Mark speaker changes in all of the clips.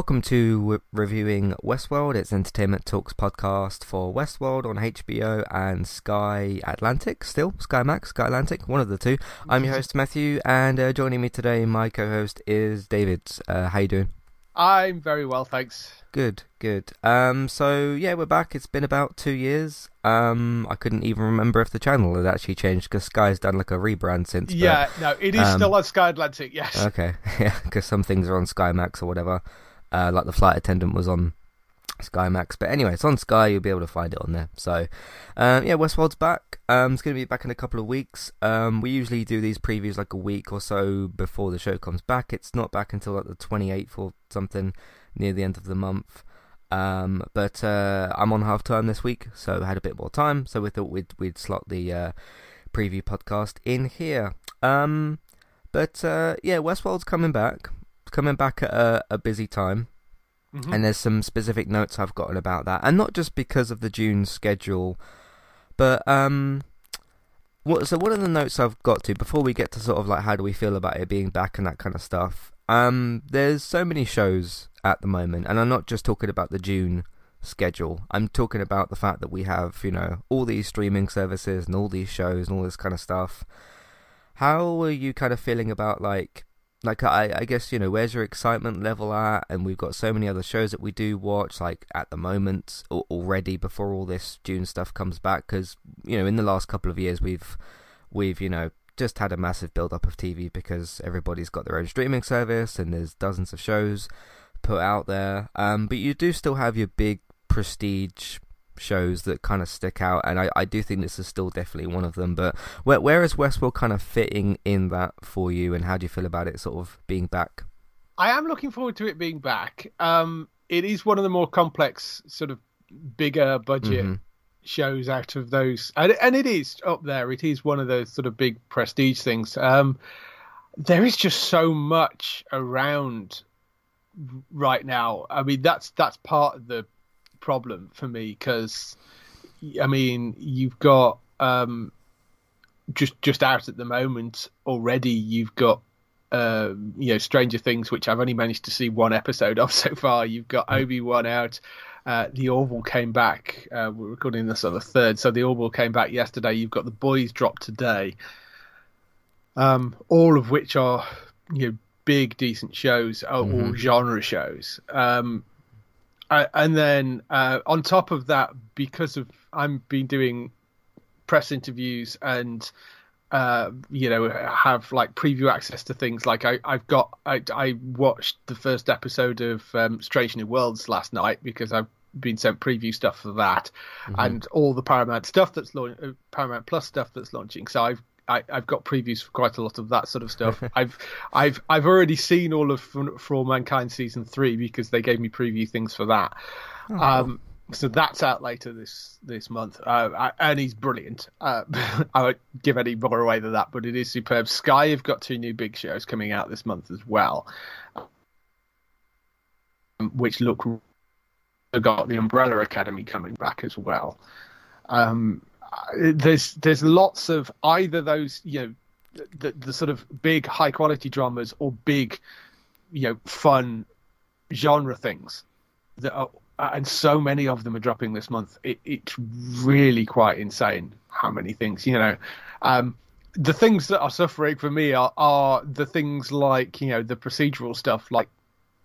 Speaker 1: Welcome to reviewing Westworld. It's Entertainment Talks podcast for Westworld on HBO and Sky Atlantic. Still Sky Max, Sky Atlantic, one of the two. I'm your host Matthew, and uh, joining me today, my co-host is David. Uh, how you doing?
Speaker 2: I'm very well, thanks.
Speaker 1: Good, good. Um, so yeah, we're back. It's been about two years. Um, I couldn't even remember if the channel had actually changed because Sky's done like a rebrand since.
Speaker 2: Yeah,
Speaker 1: but,
Speaker 2: no, it is um, still on Sky Atlantic. Yes.
Speaker 1: Okay, yeah, because some things are on Sky Max or whatever. Uh, like the flight attendant was on Sky Max. But anyway, it's on Sky. You'll be able to find it on there. So, um, yeah, Westworld's back. Um, it's going to be back in a couple of weeks. Um, we usually do these previews like a week or so before the show comes back. It's not back until like the 28th or something near the end of the month. Um, but uh, I'm on half time this week, so I had a bit more time. So we thought we'd we'd slot the uh, preview podcast in here. Um, but uh, yeah, Westworld's coming back coming back at a, a busy time. Mm-hmm. And there's some specific notes I've gotten about that, and not just because of the June schedule, but um, what? So one of the notes I've got to before we get to sort of like how do we feel about it being back and that kind of stuff. Um, there's so many shows at the moment, and I'm not just talking about the June schedule. I'm talking about the fact that we have, you know, all these streaming services and all these shows and all this kind of stuff. How are you kind of feeling about like like I, I guess you know where's your excitement level at? And we've got so many other shows that we do watch like at the moment already before all this june stuff comes back. Because you know in the last couple of years we've we've you know just had a massive build up of tv because everybody's got their own streaming service and there's dozens of shows put out there. Um but you do still have your big prestige shows that kind of stick out, and I, I do think this is still definitely one of them. But where where is Westworld kind of fitting in that for you, and how do you feel about it sort of being back?
Speaker 2: I am looking forward to it being back. Um, it is one of the more complex, sort of bigger budget mm-hmm. shows out of those, and, and it is up there. It is one of those sort of big prestige things. Um, there is just so much around right now. I mean, that's that's part of the problem for me because I mean you've got um, just just out at the moment already. You've got uh, you know Stranger Things, which I've only managed to see one episode of so far. You've got mm. Obi Wan out. Uh, the Orville came back. Uh, we're recording this on the third, so the Orville came back yesterday. You've got the Boys dropped today. Um, all of which are you know big decent shows or, mm-hmm. genre shows. Um, and then uh, on top of that, because of I'm been doing press interviews and uh, you know have like preview access to things like I, have got I, I, watched the first episode of um, Strange New Worlds last night because I've been sent preview stuff for that mm-hmm. and all the Paramount stuff that's launch uh, Paramount Plus stuff that's launching. So I've I, have got previews for quite a lot of that sort of stuff. I've I've I've already seen all of For, All Mankind season three because they gave me preview things for that. Oh. Um, so that's out later this this month, uh, I, and he's brilliant. Uh, I won't give any more away than that, but it is superb. Sky have got two new big shows coming out this month as well, which look. Got the Umbrella Academy coming back as well. Um, there's there's lots of either those you know the, the sort of big high quality dramas or big you know fun genre things that are and so many of them are dropping this month. It, it's really quite insane how many things you know. Um, the things that are suffering for me are, are the things like you know the procedural stuff like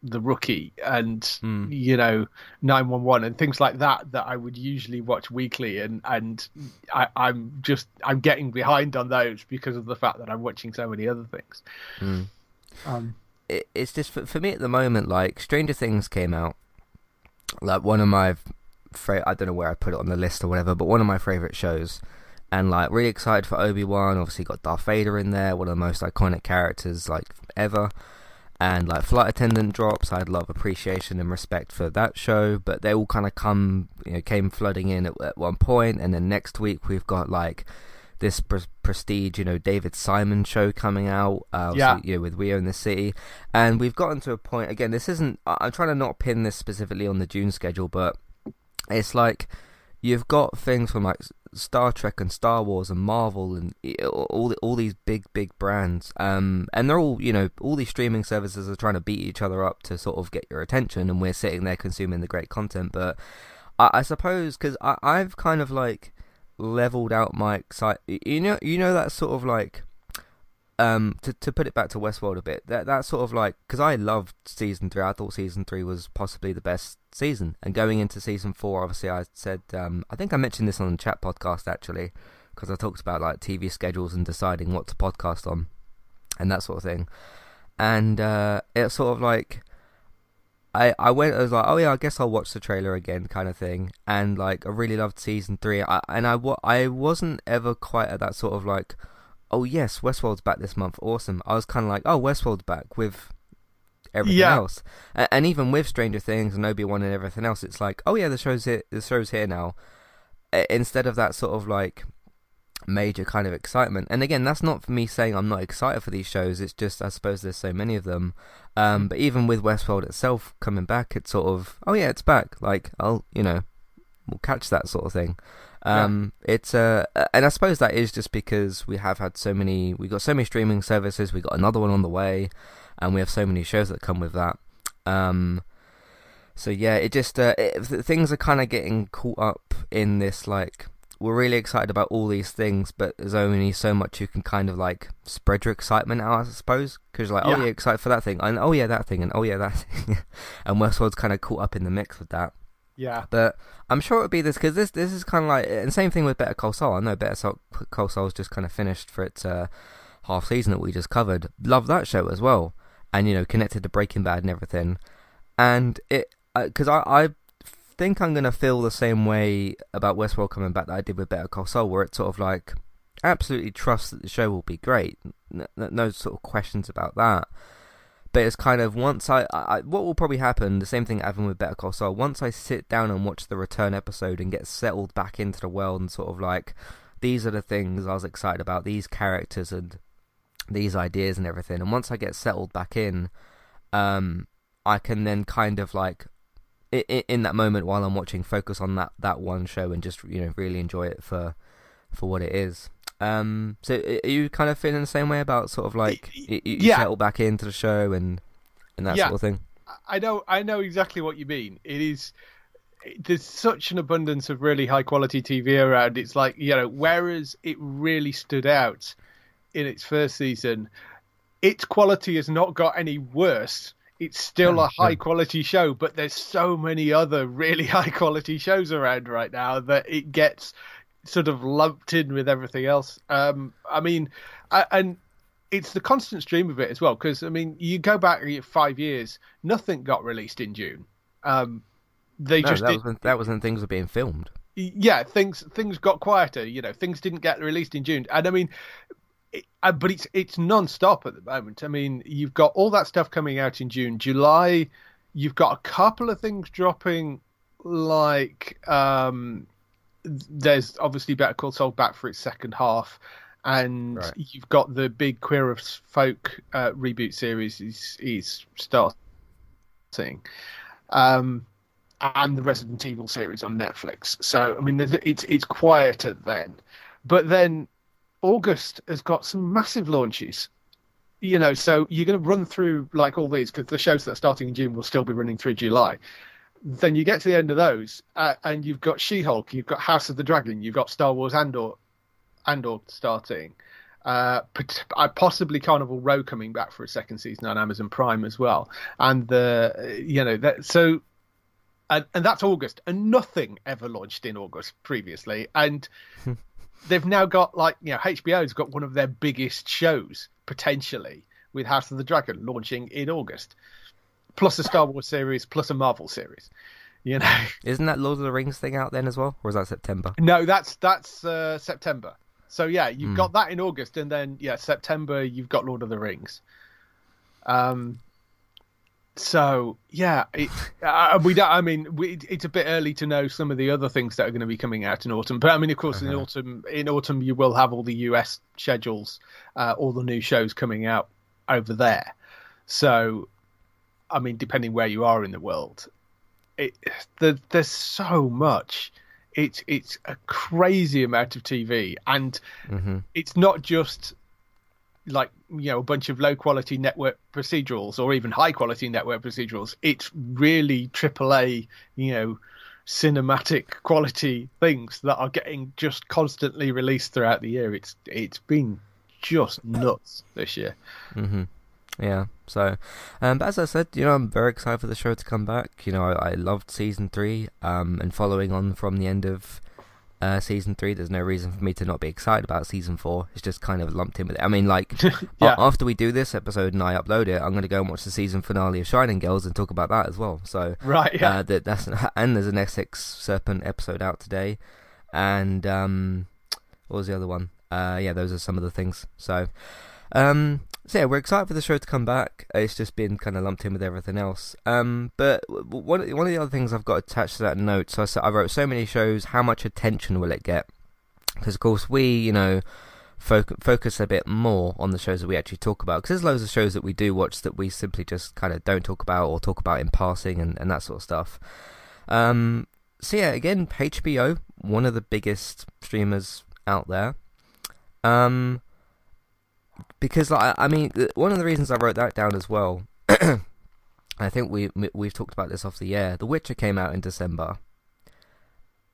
Speaker 2: the rookie and mm. you know 911 and things like that that I would usually watch weekly and and I, am just I'm getting behind on those because of the fact that I'm watching so many other things.
Speaker 1: Mm. Um, it, it's just for, for me at the moment like Stranger Things came out like one of my fra- I don't know where I put it on the list or whatever but one of my favorite shows and like really excited for Obi Wan obviously got Darth Vader in there one of the most iconic characters like ever and like flight attendant drops. I had a lot of appreciation and respect for that show, but they all kind of come, you know, came flooding in at, at one point, and then next week we've got like this pre- prestige, you know, David Simon show coming out, uh, yeah, you know, with We Own the City, and we've gotten to a point again. This isn't. I'm trying to not pin this specifically on the June schedule, but it's like you've got things from like Star Trek and Star Wars and Marvel and all all these big big brands. Um, and they're all you know all these streaming services are trying to beat each other up to sort of get your attention, and we're sitting there consuming the great content. But I, I suppose because I've kind of like leveled out my excite. You know, you know that sort of like um, to to put it back to Westworld a bit, that that sort of like because I loved season three. I thought season three was possibly the best season, and going into season four, obviously, I said um, I think I mentioned this on the chat podcast actually because I talked about like TV schedules and deciding what to podcast on and that sort of thing, and uh, it's sort of like. I, I went I was like oh yeah I guess I'll watch the trailer again kind of thing and like I really loved season three I, and I, I wasn't ever quite at that sort of like oh yes, Westworld's back this month. Awesome. I was kind of like, oh, Westworld's back with everything yeah. else, and, even with Stranger Things and Obi Wan and everything else, it's like, oh yeah, the show's here. The show's here now. Instead of that sort of like major kind of excitement. And again, that's not for me saying I'm not excited for these shows. It's just I suppose there's so many of them. Um, but even with Westworld itself coming back, it's sort of oh yeah, it's back. Like I'll you know we'll catch that sort of thing. Um, yeah. It's uh, and I suppose that is just because we have had so many. We got so many streaming services. We got another one on the way, and we have so many shows that come with that. Um, so yeah, it just uh, it, things are kind of getting caught up in this. Like we're really excited about all these things, but there's only so much you can kind of like spread your excitement out. I suppose because like, yeah. oh yeah, excited for that thing, and oh yeah, that thing, and oh yeah, that thing, and Westworld's kind of caught up in the mix with that.
Speaker 2: Yeah.
Speaker 1: But I'm sure it'll be this because this this is kind of like and same thing with Better Call Saul. I know Better Call Saul's just kind of finished for its uh, half season that we just covered. Love that show as well, and you know connected to Breaking Bad and everything. And it because uh, I I think I'm gonna feel the same way about Westworld coming back that I did with Better Call Saul, where it's sort of like absolutely trust that the show will be great. No, no sort of questions about that. But it's kind of once I, I, what will probably happen, the same thing happened with Better Call Saul. Once I sit down and watch the return episode and get settled back into the world and sort of like, these are the things I was excited about, these characters and these ideas and everything. And once I get settled back in, um, I can then kind of like, in, in that moment while I'm watching, focus on that that one show and just you know really enjoy it for for what it is. Um, so are you kind of feeling the same way about sort of like you, you yeah. settle back into the show and and that yeah. sort of thing?
Speaker 2: I know, I know exactly what you mean. It is there's such an abundance of really high quality TV around. It's like you know, whereas it really stood out in its first season, its quality has not got any worse. It's still a high quality show, but there's so many other really high quality shows around right now that it gets sort of lumped in with everything else. Um, I mean, I, and it's the constant stream of it as well. Because I mean, you go back five years, nothing got released in June. Um, they
Speaker 1: no,
Speaker 2: just
Speaker 1: that,
Speaker 2: did,
Speaker 1: was when, that was when things were being filmed.
Speaker 2: Yeah, things things got quieter. You know, things didn't get released in June, and I mean. It, but it's it's non-stop at the moment. I mean, you've got all that stuff coming out in June, July. You've got a couple of things dropping, like um, there's obviously Better Call Saul back for its second half, and right. you've got the big Queer as Folk uh, reboot series is is starting, um, and the Resident Evil series on Netflix. So I mean, it's it's quieter then, but then August has got some massive launches. You know, so you're going to run through like all these because the shows that are starting in June will still be running through July then you get to the end of those, uh, and you've got She-Hulk, you've got House of the Dragon, you've got Star Wars Andor, Andor starting, uh, uh, possibly Carnival Row coming back for a second season on Amazon Prime as well, and the you know that so. And, and that's August, and nothing ever launched in August previously. And they've now got like you know HBO's got one of their biggest shows potentially with House of the Dragon launching in August plus a Star Wars series, plus a Marvel series. You know,
Speaker 1: isn't that Lord of the Rings thing out then as well, or is that September?
Speaker 2: No, that's that's uh, September. So yeah, you've mm. got that in August, and then yeah, September you've got Lord of the Rings. Um. So yeah, it, uh, we don't. I mean, we, it's a bit early to know some of the other things that are going to be coming out in autumn. But I mean, of course, uh-huh. in autumn, in autumn you will have all the US schedules, uh, all the new shows coming out over there. So I mean, depending where you are in the world, it, the, there's so much. it's it's a crazy amount of TV, and
Speaker 1: mm-hmm.
Speaker 2: it's not just like you know a bunch of low quality network procedurals or even high quality network procedurals. It's really AAA, you know, cinematic quality things that are getting just constantly released throughout the year. It's it's been just nuts this year.
Speaker 1: Mm-hmm. Yeah. So, um, but as I said, you know, I'm very excited for the show to come back. You know, I, I loved season three, um, and following on from the end of uh, season three, there's no reason for me to not be excited about season four. It's just kind of lumped in with it. I mean, like, yeah. after we do this episode and I upload it, I'm going to go and watch the season finale of Shining Girls and talk about that as well. So,
Speaker 2: right, yeah.
Speaker 1: Uh, that, that's and there's an Essex Serpent episode out today, and um, what was the other one? Uh, yeah, those are some of the things. So, um, so yeah, we're excited for the show to come back. It's just been kind of lumped in with everything else. Um, but one one of the other things I've got attached to that note, so I, said I wrote so many shows. How much attention will it get? Because of course we, you know, focus focus a bit more on the shows that we actually talk about. Because there's loads of shows that we do watch that we simply just kind of don't talk about or talk about in passing and, and that sort of stuff. Um, so yeah, again, HBO, one of the biggest streamers out there. Um, because like, I mean, one of the reasons I wrote that down as well. I think we we've talked about this off the air. The Witcher came out in December,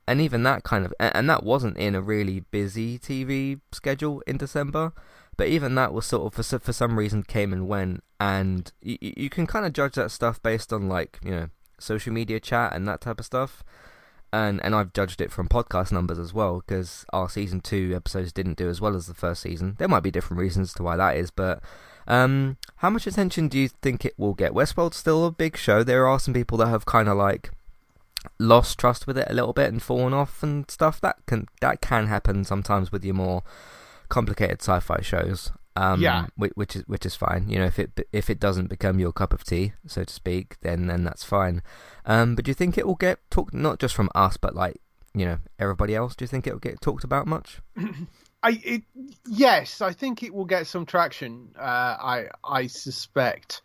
Speaker 1: and even that kind of and that wasn't in a really busy TV schedule in December. But even that was sort of for for some reason came and went, and you you can kind of judge that stuff based on like you know social media chat and that type of stuff and and I've judged it from podcast numbers as well because our season two episodes didn't do as well as the first season. There might be different reasons to why that is, but um, how much attention do you think it will get? Westworld's still a big show. There are some people that have kind of like lost trust with it a little bit and fallen off and stuff. That can that can happen sometimes with your more complicated sci-fi shows. Um,
Speaker 2: yeah,
Speaker 1: which, is which is fine. You know, if it if it doesn't become your cup of tea, so to speak, then then that's fine. Um, but do you think it will get talked not just from us, but like you know everybody else? Do you think it will get talked about much?
Speaker 2: I it, yes, I think it will get some traction. Uh, I I suspect.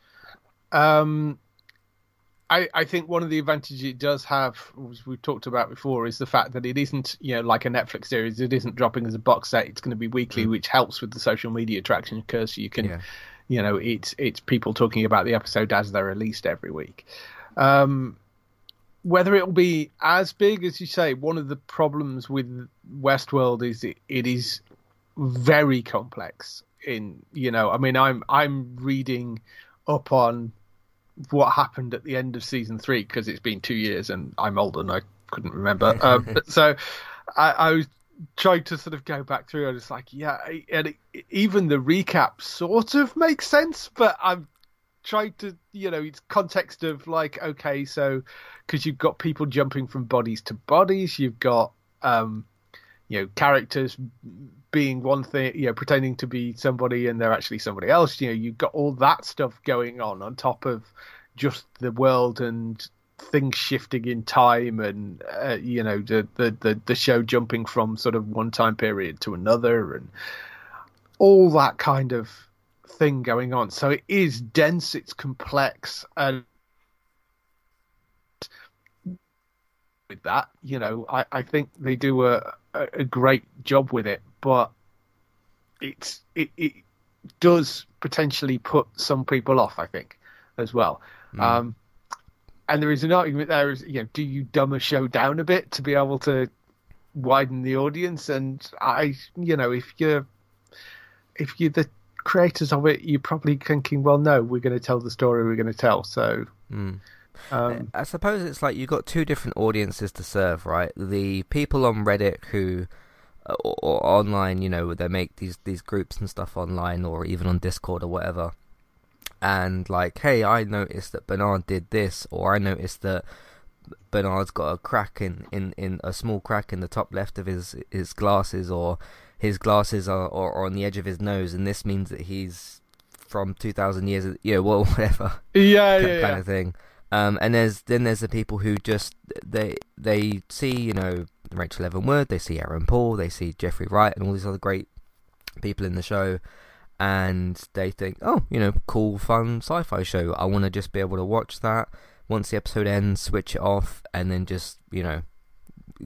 Speaker 2: Um, I, I think one of the advantages it does have, as we've talked about before, is the fact that it isn't, you know, like a Netflix series. It isn't dropping as a box set. It's going to be weekly, mm. which helps with the social media traction because you can, yeah. you know, it's it's people talking about the episode as they're released every week. Um, whether it will be as big as you say, one of the problems with Westworld is it, it is very complex. In you know, I mean, I'm I'm reading up on what happened at the end of season three because it's been two years and I'm old and I couldn't remember. um, so I, I, was trying to sort of go back through. I was like, yeah, and it, even the recap sort of makes sense, but I'm trying to, you know, it's context of like, okay, so because you've got people jumping from bodies to bodies, you've got, um, you know, characters being one thing, you know, pretending to be somebody and they're actually somebody else. You know, you've got all that stuff going on on top of just the world and things shifting in time and uh, you know the, the, the the show jumping from sort of one time period to another and all that kind of thing going on. So it is dense, it's complex, and with that, you know, I, I think they do a, a great job with it, but it's it, it does potentially put some people off. I think as well. Mm. Um, and there is an argument there: is you know, do you dumb a show down a bit to be able to widen the audience? And I, you know, if you're if you're the creators of it, you're probably thinking, well, no, we're going to tell the story we're going to tell. So.
Speaker 1: Mm. Um, I suppose it's like you've got two different audiences to serve, right? The people on Reddit who or, or online, you know, they make these these groups and stuff online, or even on Discord or whatever. And like, hey, I noticed that Bernard did this, or I noticed that Bernard's got a crack in, in, in a small crack in the top left of his his glasses, or his glasses are, are, are on the edge of his nose, and this means that he's from two thousand years, you know, well, whatever,
Speaker 2: yeah,
Speaker 1: kind,
Speaker 2: yeah,
Speaker 1: kind
Speaker 2: yeah.
Speaker 1: of thing. Um, and there's then there's the people who just they they see you know Rachel Evan they see Aaron Paul, they see Jeffrey Wright, and all these other great people in the show, and they think, oh, you know, cool, fun sci-fi show. I want to just be able to watch that once the episode ends, switch it off, and then just you know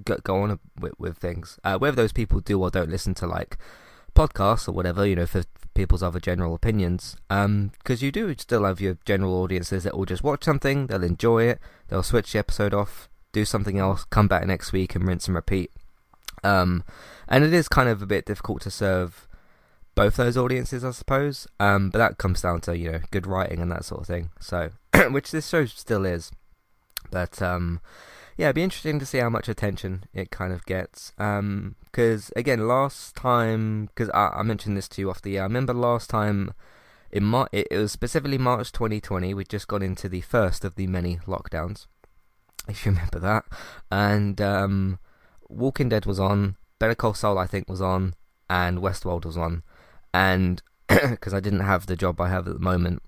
Speaker 1: go, go on with, with things. Uh, whether those people do or don't listen to like podcasts or whatever, you know, for people's other general opinions. Because um, you do still have your general audiences that will just watch something, they'll enjoy it, they'll switch the episode off, do something else, come back next week and rinse and repeat. Um, and it is kind of a bit difficult to serve both those audiences, I suppose. Um, but that comes down to you know good writing and that sort of thing. So, which this show still is. But um, yeah, it'd be interesting to see how much attention it kind of gets. Because um, again, last time, because I, I, mentioned this to you off the air, I remember last time in Mar- it, it was specifically March 2020. We'd just gone into the first of the many lockdowns, if you remember that. And um, Walking Dead was on, Better Call Saul I think was on, and Westworld was on. And because I didn't have the job I have at the moment,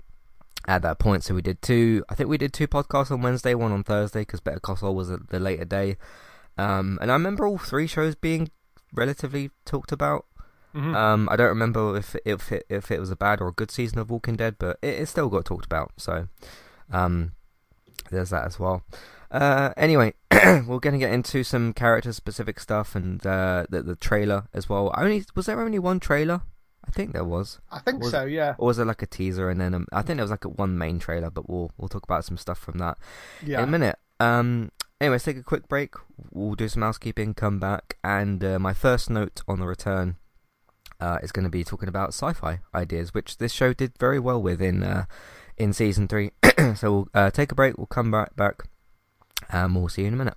Speaker 1: at that point. So we did two. I think we did two podcasts on Wednesday, one on Thursday because Better Call Saul was the later day. Um, and I remember all three shows being relatively talked about. Mm-hmm. Um, I don't remember if if it, if it was a bad or a good season of Walking Dead, but it, it still got talked about. So um, there's that as well. Uh, anyway, we're going to get into some character specific stuff and uh, the the trailer as well. Only was there only one trailer I think there was.
Speaker 2: I think
Speaker 1: was,
Speaker 2: so. Yeah.
Speaker 1: Or was it like a teaser and then um, I think there was like a one main trailer, but we'll we'll talk about some stuff from that yeah. in a minute. Um. Anyways, take a quick break. We'll do some housekeeping, come back, and uh, my first note on the return uh, is going to be talking about sci-fi ideas, which this show did very well with in uh, in season three. so we'll uh, take a break. We'll come back back, and we'll see you in a minute.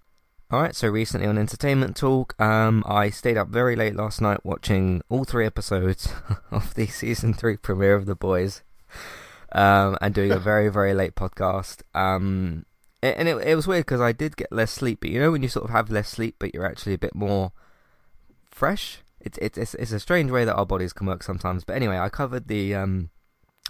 Speaker 1: Alright, so recently on Entertainment Talk, um, I stayed up very late last night watching all three episodes of the season three premiere of The Boys, um, and doing a very, very late podcast. Um, and it, it was weird because I did get less sleep, but you know when you sort of have less sleep, but you're actually a bit more fresh? It's, it's, it's a strange way that our bodies can work sometimes. But anyway, I covered the, um,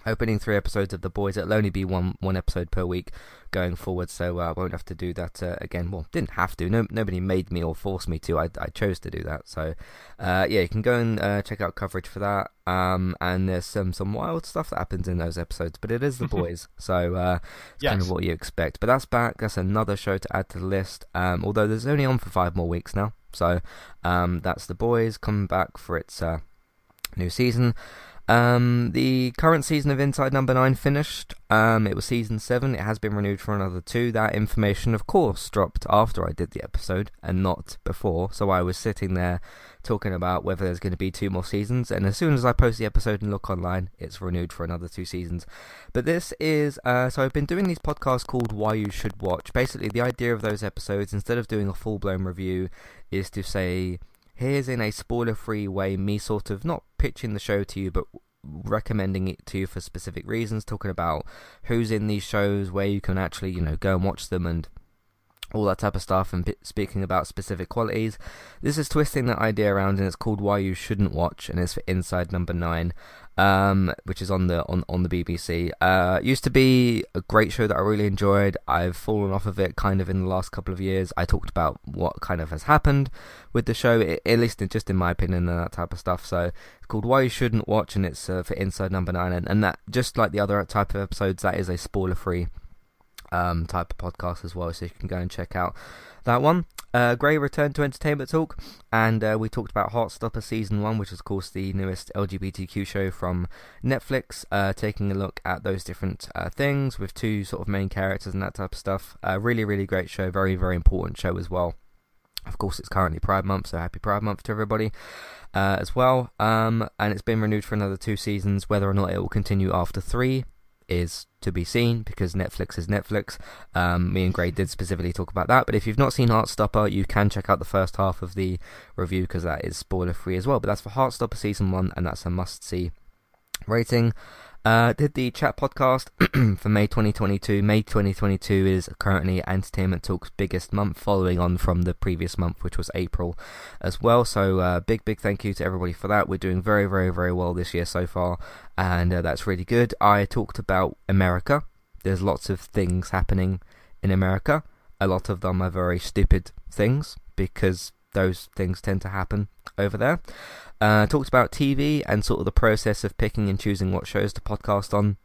Speaker 1: opening three episodes of The Boys. It'll only be one one episode per week going forward, so uh, I won't have to do that uh, again. Well, didn't have to. No, nobody made me or forced me to. I, I chose to do that. So, uh, yeah, you can go and uh, check out coverage for that. Um, and there's some some wild stuff that happens in those episodes, but it is The Boys, so uh, it's yes. kind of what you expect. But that's back. That's another show to add to the list. Um, although there's only on for five more weeks now, so um, that's The Boys coming back for its uh, new season. Um, the current season of Inside Number 9 finished. Um, it was season 7. It has been renewed for another two. That information, of course, dropped after I did the episode and not before. So I was sitting there talking about whether there's going to be two more seasons. And as soon as I post the episode and look online, it's renewed for another two seasons. But this is, uh, so I've been doing these podcasts called Why You Should Watch. Basically, the idea of those episodes, instead of doing a full blown review, is to say, here's in a spoiler free way me sort of not pitching the show to you, but recommending it to you for specific reasons, talking about who's in these shows, where you can actually, you know, go and watch them and all that type of stuff and speaking about specific qualities. This is twisting that idea around and it's called Why You Shouldn't Watch and it's for Inside Number 9 um, which is on the on, on the BBC. Uh, used to be a great show that I really enjoyed. I've fallen off of it kind of in the last couple of years. I talked about what kind of has happened with the show, at least just in my opinion and that type of stuff. So it's called Why You Shouldn't Watch and it's uh, for Inside Number 9 and, and that just like the other type of episodes that is a spoiler free um, type of podcast as well, so you can go and check out that one. Uh, Gray returned to Entertainment Talk, and uh, we talked about Heartstopper Season 1, which is, of course, the newest LGBTQ show from Netflix, uh, taking a look at those different uh, things with two sort of main characters and that type of stuff. Uh, really, really great show, very, very important show as well. Of course, it's currently Pride Month, so happy Pride Month to everybody uh, as well. Um, and it's been renewed for another two seasons. Whether or not it will continue after three is to be seen because Netflix is Netflix. Um, me and Gray did specifically talk about that, but if you've not seen Heartstopper, you can check out the first half of the review because that is spoiler free as well. But that's for Heartstopper season one, and that's a must see rating. Uh, did the chat podcast for May 2022. May 2022 is currently Entertainment Talk's biggest month, following on from the previous month, which was April as well. So, uh, big, big thank you to everybody for that. We're doing very, very, very well this year so far, and uh, that's really good. I talked about America. There's lots of things happening in America. A lot of them are very stupid things because those things tend to happen over there. Uh, talked about TV and sort of the process of picking and choosing what shows to podcast on,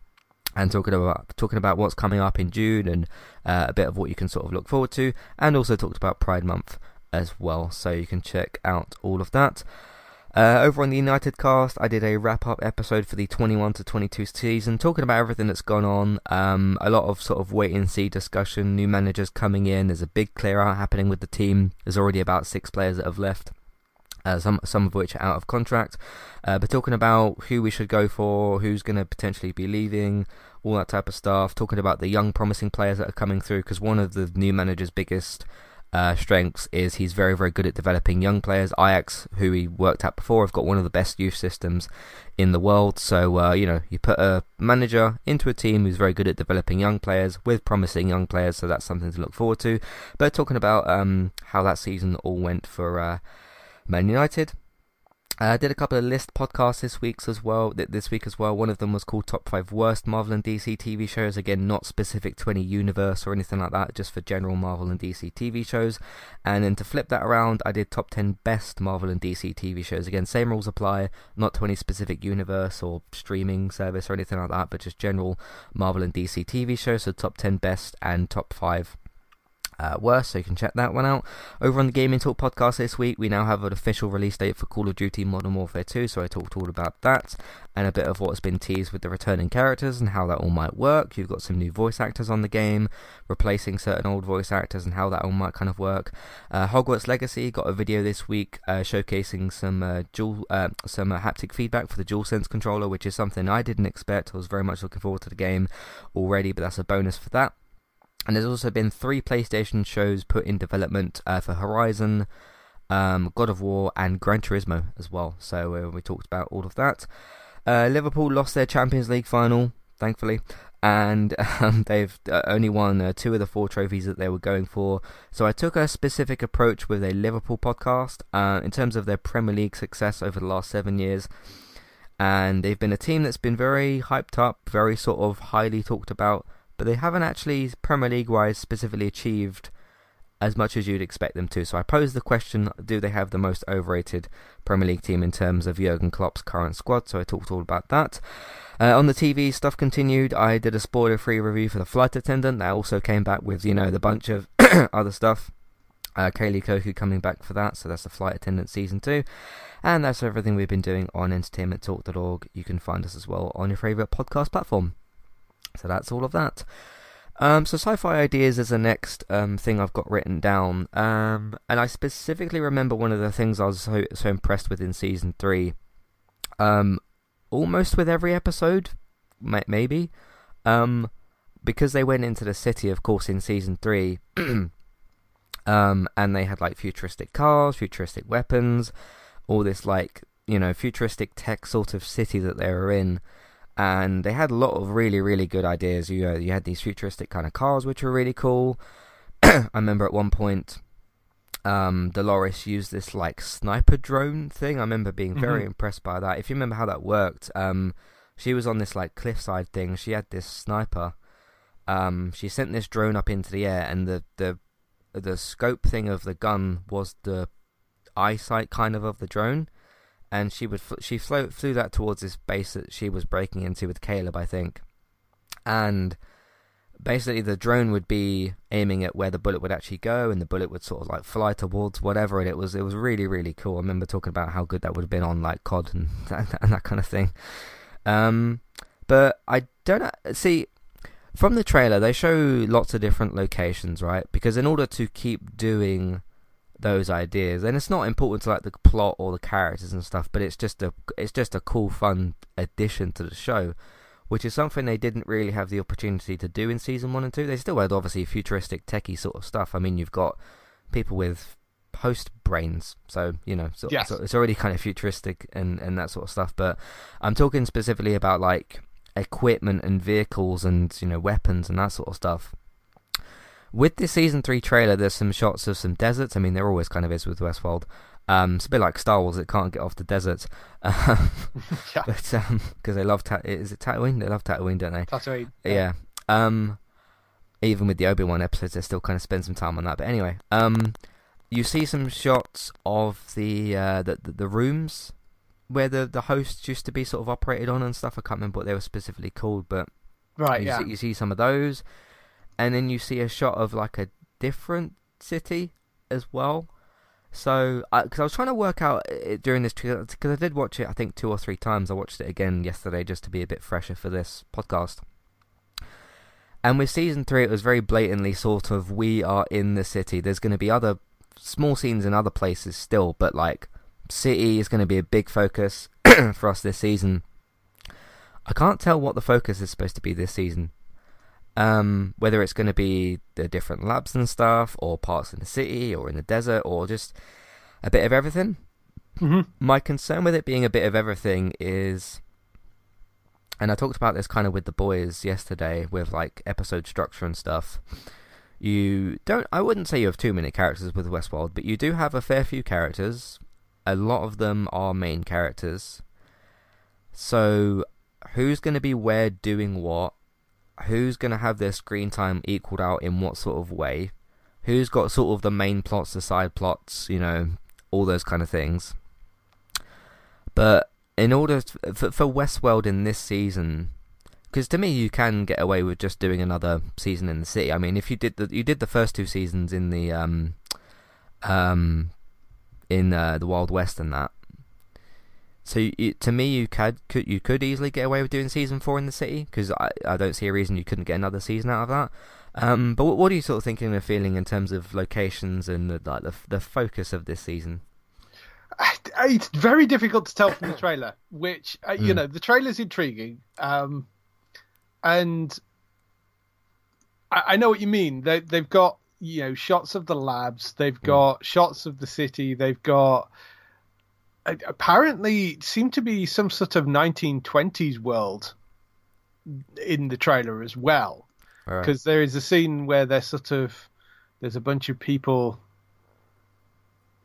Speaker 1: and talking about talking about what's coming up in June and uh, a bit of what you can sort of look forward to, and also talked about Pride Month as well. So you can check out all of that. Uh, over on the United cast, I did a wrap up episode for the 21 to 22 season, talking about everything that's gone on. Um, a lot of sort of wait and see discussion, new managers coming in. There's a big clear out happening with the team. There's already about six players that have left uh, some some of which are out of contract. Uh, but talking about who we should go for, who's going to potentially be leaving, all that type of stuff. Talking about the young promising players that are coming through, because one of the new manager's biggest uh, strengths is he's very very good at developing young players. Ajax, who he worked at before, have got one of the best youth systems in the world. So uh, you know you put a manager into a team who's very good at developing young players with promising young players, so that's something to look forward to. But talking about um, how that season all went for uh, Man United. I uh, did a couple of list podcasts this week as well. This week as well, one of them was called "Top Five Worst Marvel and DC TV Shows." Again, not specific to any universe or anything like that, just for general Marvel and DC TV shows. And then to flip that around, I did top ten best Marvel and DC TV shows. Again, same rules apply, not to any specific universe or streaming service or anything like that, but just general Marvel and DC TV shows. So top ten best and top five uh, worse, so you can check that one out. Over on the Gaming Talk podcast this week, we now have an official release date for Call of Duty Modern Warfare 2, so I talked all about that and a bit of what's been teased with the returning characters and how that all might work. You've got some new voice actors on the game, replacing certain old voice actors and how that all might kind of work. Uh, Hogwarts Legacy got a video this week uh, showcasing some dual, uh, some uh, haptic feedback for the DualSense controller, which is something I didn't expect. I was very much looking forward to the game already, but that's a bonus for that. And there's also been three PlayStation shows put in development uh, for Horizon, um, God of War, and Gran Turismo as well. So uh, we talked about all of that. Uh, Liverpool lost their Champions League final, thankfully, and um, they've uh, only won uh, two of the four trophies that they were going for. So I took a specific approach with a Liverpool podcast uh, in terms of their Premier League success over the last seven years. And they've been a team that's been very hyped up, very sort of highly talked about but they haven't actually Premier League wise specifically achieved as much as you'd expect them to. So I pose the question: Do they have the most overrated Premier League team in terms of Jurgen Klopp's current squad? So I talked all about that. Uh, on the TV, stuff continued. I did a spoiler-free review for the flight attendant. That also came back with you know the bunch of other stuff. Uh, Kaley Cuoco coming back for that, so that's the Flight Attendant season two. And that's everything we've been doing on entertainmenttalk.org. You can find us as well on your favourite podcast platform. So that's all of that. Um, so sci-fi ideas is the next um, thing I've got written down, um, and I specifically remember one of the things I was so, so impressed with in season three. Um, almost with every episode, maybe, um, because they went into the city, of course, in season three, um, and they had like futuristic cars, futuristic weapons, all this like you know futuristic tech sort of city that they were in and they had a lot of really really good ideas. You uh, you had these futuristic kind of cars which were really cool. I remember at one point, um, Dolores used this like sniper drone thing. I remember being very mm-hmm. impressed by that. If you remember how that worked, um, she was on this like cliffside thing. She had this sniper. Um, she sent this drone up into the air, and the the the scope thing of the gun was the eyesight kind of of the drone and she would she flew flew that towards this base that she was breaking into with Caleb, I think, and basically the drone would be aiming at where the bullet would actually go, and the bullet would sort of like fly towards whatever, and it was it was really really cool. I remember talking about how good that would have been on like COD and that, and that kind of thing. Um, but I don't see from the trailer they show lots of different locations, right? Because in order to keep doing those ideas. And it's not important to like the plot or the characters and stuff but it's just a it's just a cool fun addition to the show which is something they didn't really have the opportunity to do in season 1 and 2 they still had obviously futuristic techie sort of stuff. I mean you've got people with post brains so you know so, yes. so it's already kind of futuristic and and that sort of stuff but i'm talking specifically about like equipment and vehicles and you know weapons and that sort of stuff with the season three trailer, there's some shots of some deserts. I mean, there always kind of is with Westworld. Um, it's a bit like Star Wars; it can't get off the desert. Um, yeah. But because um, they love ta- is it Tatooine? They love Tatooine, don't they?
Speaker 2: Tatooine.
Speaker 1: Yeah. yeah. Um, even with the Obi Wan episodes, they still kind of spend some time on that. But anyway, um, you see some shots of the uh, the, the, the rooms where the the hosts used to be sort of operated on and stuff. I can't remember what they were specifically called, but
Speaker 2: right,
Speaker 1: you
Speaker 2: yeah.
Speaker 1: See, you see some of those and then you see a shot of like a different city as well. So, because I, I, was trying to work out uh, it during this because I did watch it, I think two or three times. I watched it again yesterday just to be a bit fresher for this podcast. And with season three, it was very blatantly sort of we are in the city. There's going to be other small scenes in other places still, but like city is going to be a big focus for us this season. I can't tell what the focus is supposed to be this season. Um, whether it's going to be the different labs and stuff, or parts in the city, or in the desert, or just a bit of everything.
Speaker 2: Mm-hmm.
Speaker 1: My concern with it being a bit of everything is, and I talked about this kind of with the boys yesterday, with like episode structure and stuff. You don't, I wouldn't say you have too many characters with Westworld, but you do have a fair few characters. A lot of them are main characters. So, who's going to be where doing what? Who's going to have their screen time equaled out in what sort of way, who's got sort of the main plots, the side plots, you know, all those kind of things. But in order to, for, for Westworld in this season, because to me you can get away with just doing another season in the city. I mean, if you did the you did the first two seasons in the um um in uh, the Wild West and that, so you, to me, you could, could you could easily get away with doing season four in the city because I, I don't see a reason you couldn't get another season out of that. Um, but what, what are you sort of thinking and feeling in terms of locations and the, like the the focus of this season?
Speaker 2: It's very difficult to tell from the trailer. Which uh, mm. you know, the trailer's intriguing, um, and I, I, know what you mean. They they've got you know shots of the labs, they've hmm. got mm. shots of the city, they've got apparently seemed to be some sort of 1920s world in the trailer as well. Because right. there is a scene where there's sort of there's a bunch of people.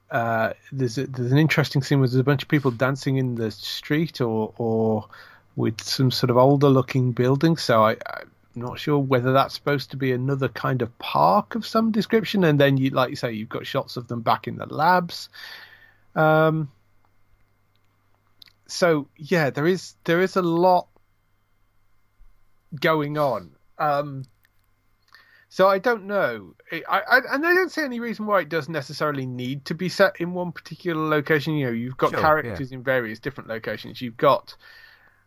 Speaker 2: Uh, there's a, there's an interesting scene where there's a bunch of people dancing in the street or or with some sort of older looking building. So I, I'm not sure whether that's supposed to be another kind of park of some description. And then you like you say you've got shots of them back in the labs. Um, so yeah, there is there is a lot going on. Um, So I don't know. I, I, and I don't see any reason why it doesn't necessarily need to be set in one particular location. You know, you've got sure, characters yeah. in various different locations. You've got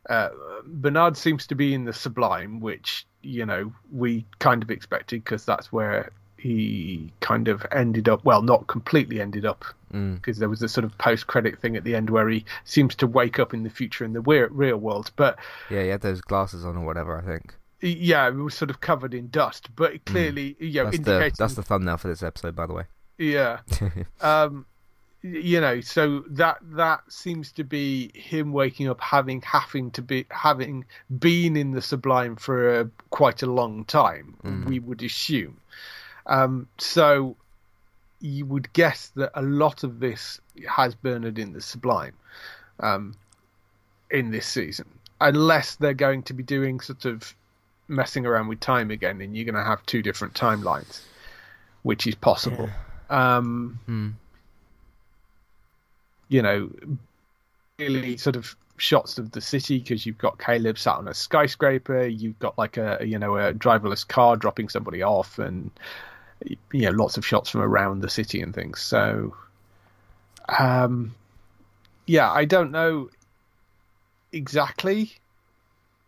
Speaker 2: uh, Bernard seems to be in the Sublime, which you know we kind of expected because that's where he kind of ended up. Well, not completely ended up because mm. there was a sort of post-credit thing at the end where he seems to wake up in the future in the real world. But
Speaker 1: yeah, he had those glasses on or whatever. I think
Speaker 2: yeah, it was sort of covered in dust, but mm. clearly, mm. you know,
Speaker 1: that's
Speaker 2: indicating...
Speaker 1: the that's the thumbnail for this episode, by the way.
Speaker 2: Yeah, um, you know, so that that seems to be him waking up, having having to be having been in the Sublime for a, quite a long time. Mm. We would assume. Um, so you would guess that a lot of this has Bernard in the Sublime um, in this season, unless they're going to be doing sort of messing around with time again, and you're going to have two different timelines, which is possible. Yeah. Um, hmm. You know, really sort of shots of the city because you've got Caleb sat on a skyscraper, you've got like a you know a driverless car dropping somebody off, and you know lots of shots from around the city and things. So, um, yeah, I don't know exactly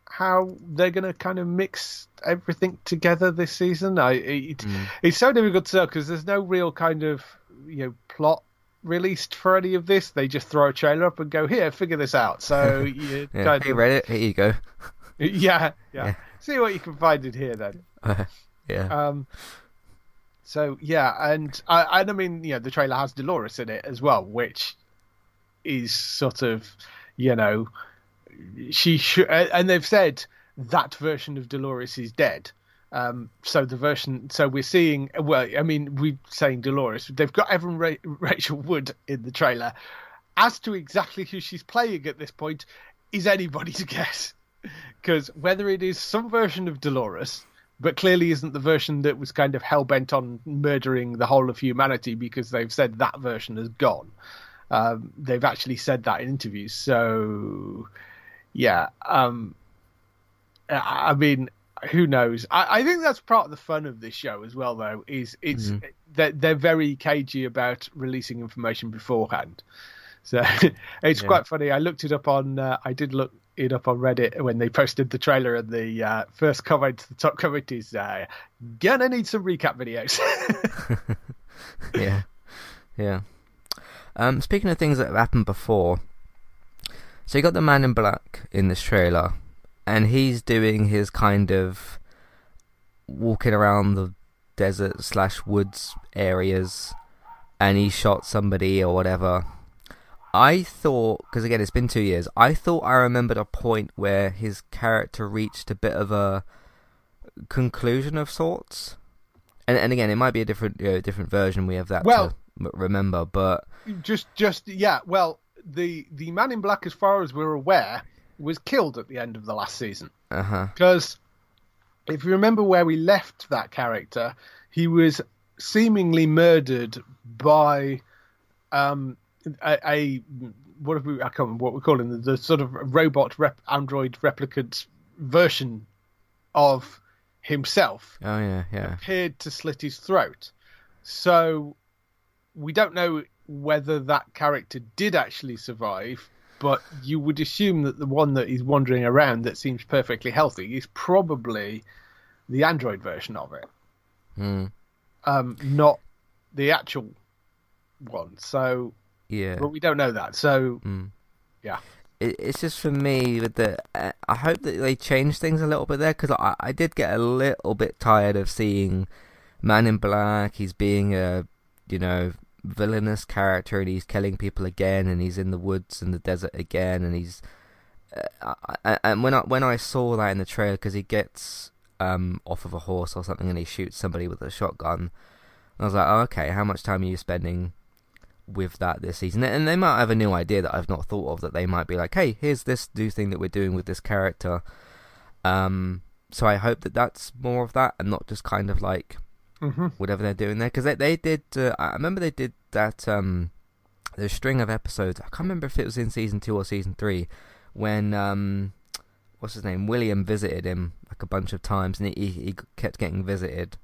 Speaker 2: how they're going to kind of mix everything together this season. I it, mm. it's so difficult to tell because there's no real kind of you know plot released for any of this. They just throw a trailer up and go here, figure this out. So you
Speaker 1: yeah. kind hey, of, Reddit, here you go.
Speaker 2: yeah, yeah, yeah, See what you can find in here then.
Speaker 1: Uh, yeah.
Speaker 2: Um. So yeah, and I, and I mean, you know, the trailer has Dolores in it as well, which is sort of, you know, she and they've said that version of Dolores is dead. Um, so the version, so we're seeing. Well, I mean, we're saying Dolores. They've got Evan Ra- Rachel Wood in the trailer. As to exactly who she's playing at this point, is anybody's guess. Because whether it is some version of Dolores, but clearly isn't the version that was kind of hell bent on murdering the whole of humanity, because they've said that version is gone. Um, they've actually said that in interviews. So yeah, um, I mean, who knows? I, I, think that's part of the fun of this show as well, though. Is it's mm-hmm. they're, they're very cagey about releasing information beforehand. So it's yeah. quite funny. I looked it up on. Uh, I did look it up on Reddit when they posted the trailer, and the uh, first comment, to the top comment is, uh, "Gonna need some recap videos."
Speaker 1: yeah, yeah. Um, speaking of things that have happened before, so you got the man in black in this trailer, and he's doing his kind of walking around the desert slash woods areas, and he shot somebody or whatever. I thought, because again, it's been two years. I thought I remembered a point where his character reached a bit of a conclusion of sorts, and and again, it might be a different you know, different version. We have that well, to remember, but
Speaker 2: just just yeah. Well, the the Man in Black, as far as we're aware, was killed at the end of the last season.
Speaker 1: Uh-huh.
Speaker 2: Because if you remember where we left that character, he was seemingly murdered by um, a, a what have we, I can't remember what we're calling the, the sort of robot rep, android replicant version of himself.
Speaker 1: Oh yeah, yeah.
Speaker 2: Appeared to slit his throat. So we don't know whether that character did actually survive, but you would assume that the one that is wandering around that seems perfectly healthy is probably the android version of it,
Speaker 1: mm.
Speaker 2: um, not the actual one. So
Speaker 1: yeah,
Speaker 2: but we don't know that. So
Speaker 1: mm.
Speaker 2: yeah.
Speaker 1: it's just for me with the. Uh, I hope that they change things a little bit there because I, I did get a little bit tired of seeing Man in Black. He's being a you know villainous character and he's killing people again and he's in the woods and the desert again and he's uh, I, and when I when I saw that in the trailer because he gets um off of a horse or something and he shoots somebody with a shotgun I was like oh, okay how much time are you spending with that this season and they might have a new idea that I've not thought of that they might be like hey here's this new thing that we're doing with this character um so I hope that that's more of that and not just kind of like
Speaker 2: mm-hmm.
Speaker 1: whatever they're doing there because they they did. Uh, I remember they did that. Um, the string of episodes. I can't remember if it was in season two or season three when um, what's his name William visited him like a bunch of times and he he kept getting visited.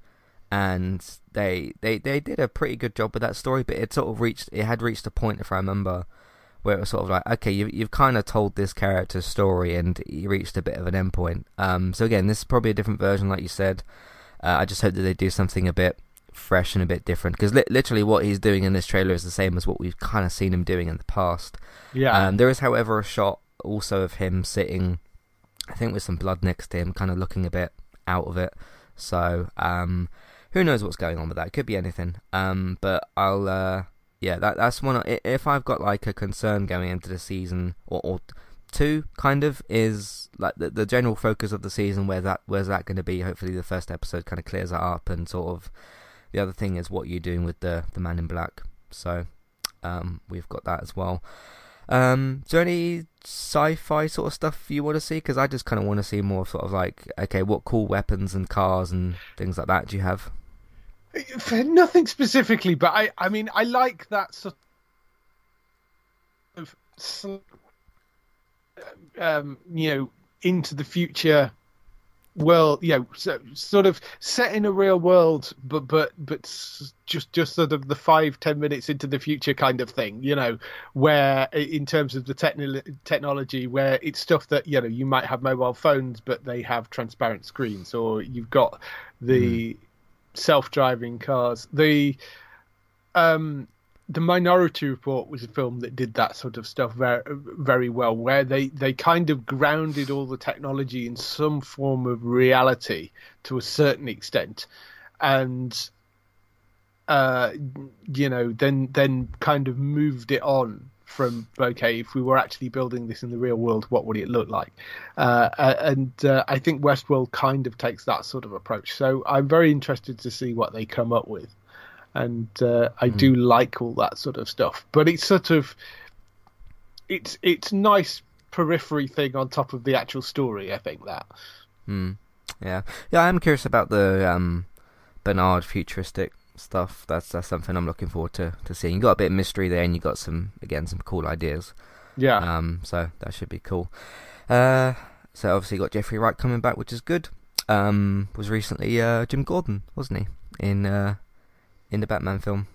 Speaker 1: And they they they did a pretty good job with that story. But it sort of reached it had reached a point, if I remember, where it was sort of like, okay, you, you've kind of told this character's story, and you reached a bit of an endpoint. Um, so again, this is probably a different version, like you said. Uh, I just hope that they do something a bit fresh and a bit different because li- literally what he's doing in this trailer is the same as what we've kind of seen him doing in the past.
Speaker 2: Yeah.
Speaker 1: Um, there is, however, a shot also of him sitting, I think, with some blood next to him, kind of looking a bit out of it. So, um, who knows what's going on with that? It could be anything. Um, but I'll, uh, yeah, that that's one. If I've got like a concern going into the season or, or two, kind of is like the the general focus of the season. Where that where's that going to be? Hopefully, the first episode kind of clears that up and sort of. The other thing is what you're doing with the the Man in Black. So, um, we've got that as well. Um, there any sci-fi sort of stuff you want to see? Because I just kind of want to see more sort of like, okay, what cool weapons and cars and things like that do you have?
Speaker 2: Nothing specifically, but I, I mean, I like that sort of, um, you know, into the future world, you know, so, sort of set in a real world, but but but just just sort of the five ten minutes into the future kind of thing, you know, where in terms of the technology, where it's stuff that you know you might have mobile phones, but they have transparent screens, or you've got the mm self-driving cars. The um, the Minority Report was a film that did that sort of stuff very very well, where they they kind of grounded all the technology in some form of reality to a certain extent, and uh, you know then then kind of moved it on from okay, if we were actually building this in the real world, what would it look like? Uh, and uh, I think Westworld kind of takes that sort of approach. So I'm very interested to see what they come up with, and uh, I mm. do like all that sort of stuff. But it's sort of it's it's nice periphery thing on top of the actual story. I think that.
Speaker 1: Mm. Yeah, yeah. I'm curious about the um, Bernard futuristic stuff. That's that's something I'm looking forward to to seeing. You got a bit of mystery there, and you got some again some cool ideas.
Speaker 2: Yeah.
Speaker 1: Um. So that should be cool. Uh. So obviously got Jeffrey Wright coming back, which is good. Um. Was recently uh Jim Gordon, wasn't he? In uh in the Batman film.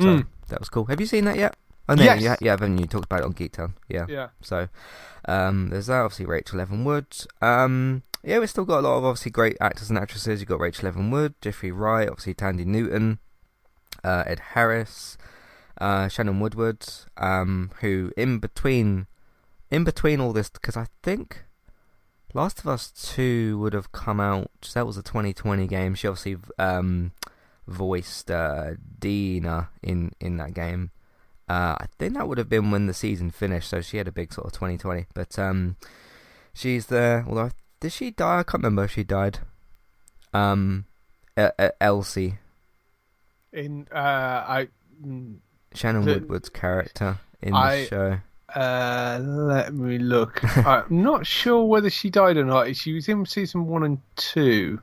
Speaker 1: So mm. that was cool. Have you seen that yet?
Speaker 2: Oh, no, yes.
Speaker 1: yeah, yeah, haven't you talked about it on Geektown? Yeah.
Speaker 2: Yeah.
Speaker 1: So, um, there's that. Obviously, Rachel Evan Wood. Um, yeah, we've still got a lot of obviously great actors and actresses. You've got Rachel Evan Wood, Jeffrey Wright, obviously Thandie Newton, uh, Ed Harris, uh, Shannon Woodward, um, who in between, in between all this, because I think Last of Us Two would have come out. That was a 2020 game. She obviously um, voiced uh, Dina in in that game. Uh, I think that would have been when the season finished, so she had a big sort of 2020. But um, she's there. although did she die? I can't remember if she died. Um, Elsie.
Speaker 2: In uh, I.
Speaker 1: Mm, Shannon the, Woodward's character in the show.
Speaker 2: Uh, let me look. I'm not sure whether she died or not. She was in season one and two.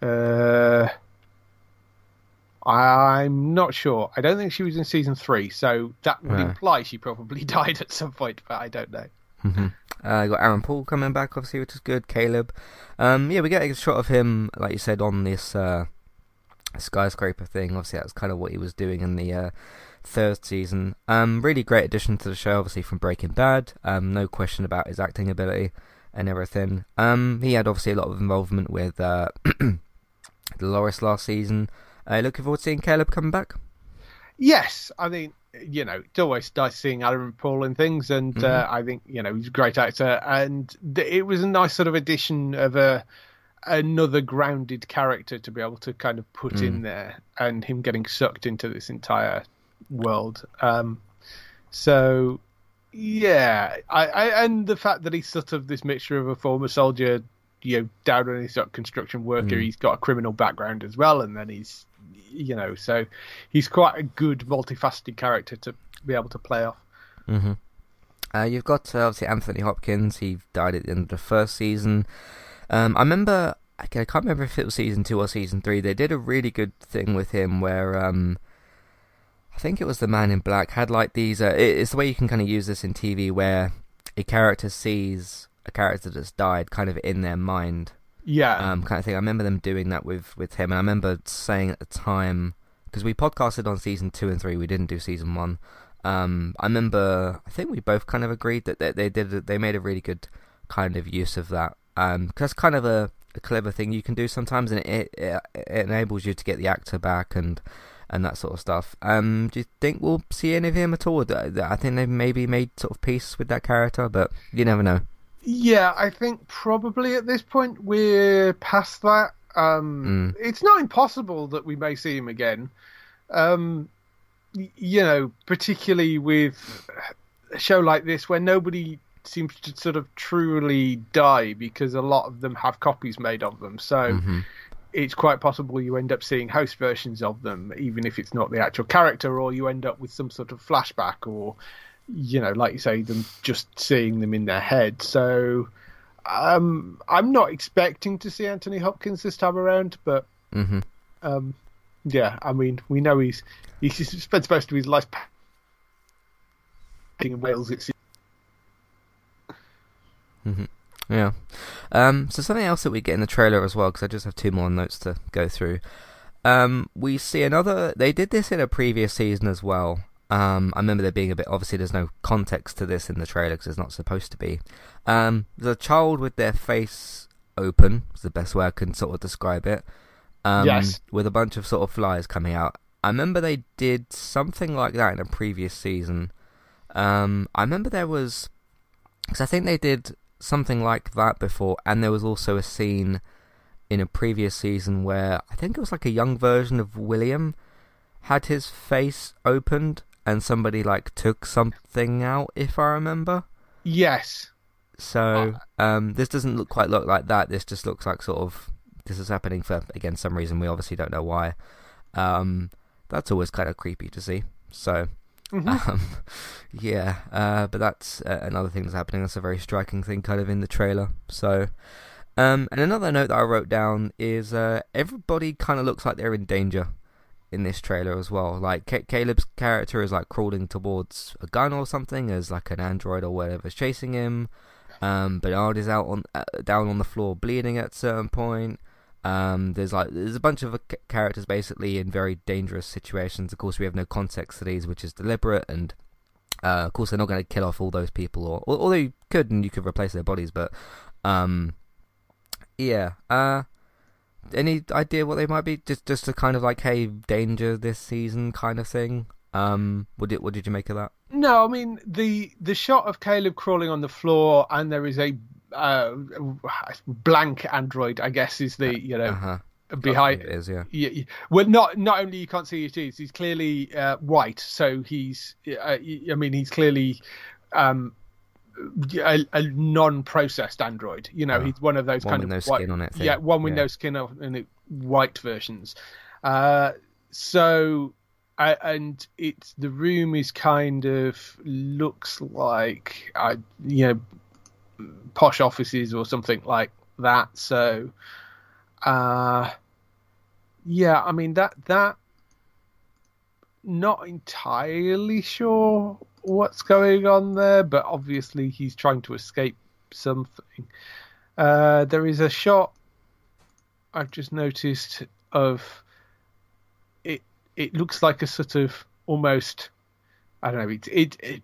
Speaker 2: Uh, I'm not sure. I don't think she was in season three, so that would imply she probably died at some point, but I don't know.
Speaker 1: Mm-hmm. Uh, got Aaron Paul coming back, obviously, which is good. Caleb. Um, yeah, we get a shot of him, like you said, on this uh, skyscraper thing. Obviously, that's kind of what he was doing in the uh, third season. Um, really great addition to the show, obviously, from Breaking Bad. Um, no question about his acting ability and everything. Um, he had obviously a lot of involvement with uh, Dolores last season. Uh, looking forward to seeing Caleb come back.
Speaker 2: Yes, I mean you know, it's always nice seeing Aaron Paul in things, and mm-hmm. uh, I think you know he's a great actor, and th- it was a nice sort of addition of a another grounded character to be able to kind of put mm. in there, and him getting sucked into this entire world. Um, so yeah, I, I and the fact that he's sort of this mixture of a former soldier, you know, down on his sort of construction worker, mm. he's got a criminal background as well, and then he's you know, so he's quite a good multifaceted character to be able to play off.
Speaker 1: Mm-hmm. Uh, you've got uh, obviously Anthony Hopkins. He died at the end of the first season. Um, I remember, I can't remember if it was season two or season three. They did a really good thing with him where um, I think it was the Man in Black had like these. Uh, it's the way you can kind of use this in TV where a character sees a character that's died kind of in their mind
Speaker 2: Yeah.
Speaker 1: Um, kind of thing. I remember them doing that with with him, and I remember saying at the time because we podcasted on season two and three, we didn't do season one. Um, I remember, I think we both kind of agreed that they, they did, they made a really good kind of use of that. Um, cause that's kind of a, a clever thing you can do sometimes, and it, it, it enables you to get the actor back and and that sort of stuff. Um, do you think we'll see any of him at all? I think they've maybe made sort of peace with that character, but you never know.
Speaker 2: Yeah, I think probably at this point we're past that. Um, mm. It's not impossible that we may see him again. Um, you know, particularly with a show like this where nobody seems to sort of truly die because a lot of them have copies made of them. So mm-hmm. it's quite possible you end up seeing host versions of them, even if it's not the actual character, or you end up with some sort of flashback, or you know, like you say, them just seeing them in their head. So um, I'm not expecting to see Anthony Hopkins this time around, but
Speaker 1: mm-hmm.
Speaker 2: um, yeah, I mean, we know he's he's spent most of his life in Wales. It's
Speaker 1: mm-hmm. yeah. Um, so something else that we get in the trailer as well, because I just have two more notes to go through. Um, we see another. They did this in a previous season as well. Um, I remember there being a bit. Obviously, there's no context to this in the trailer because it's not supposed to be. Um, there's a child with their face open. Is the best way I can sort of describe it. Um,
Speaker 2: yes.
Speaker 1: With a bunch of sort of flies coming out. I remember they did something like that in a previous season. Um, I remember there was, because I think they did something like that before, and there was also a scene in a previous season where I think it was like a young version of William had his face opened and somebody like took something out, if I remember.
Speaker 2: Yes.
Speaker 1: So uh, um, this doesn't look quite look like that. This just looks like sort of this is happening for again some reason we obviously don't know why. Um, that's always kind of creepy to see. So, mm-hmm. um, yeah, uh, but that's uh, another thing that's happening. That's a very striking thing, kind of in the trailer. So, um, and another note that I wrote down is uh, everybody kind of looks like they're in danger in this trailer as well. Like C- Caleb's character is like crawling towards a gun or something as like an android or whatever's chasing him. Um, Bernard is out on uh, down on the floor bleeding at a certain point. Um, there's like there's a bunch of characters basically in very dangerous situations. Of course, we have no context to these, which is deliberate, and uh, of course they're not going to kill off all those people, or although you could and you could replace their bodies, but um, yeah. Uh, any idea what they might be? Just just a kind of like hey danger this season kind of thing. Um, what did what did you make of that?
Speaker 2: No, I mean the the shot of Caleb crawling on the floor, and there is a uh, blank android, I guess, is the you know
Speaker 1: uh-huh.
Speaker 2: behind
Speaker 1: it is yeah.
Speaker 2: yeah. Well, not not only you can't see it is, he's clearly uh, white, so he's uh, I mean he's clearly um, a, a, non-processed android. You know, oh, he's one of those
Speaker 1: one
Speaker 2: kind
Speaker 1: of
Speaker 2: no
Speaker 1: white, skin on it. Thing.
Speaker 2: Yeah, one with yeah. no skin on it, white versions. Uh, so uh, and it's the room is kind of looks like I you know posh offices or something like that. So, uh, yeah, I mean that that not entirely sure what's going on there, but obviously he's trying to escape something. Uh, there is a shot I've just noticed of it. It looks like a sort of almost I don't know. It it, it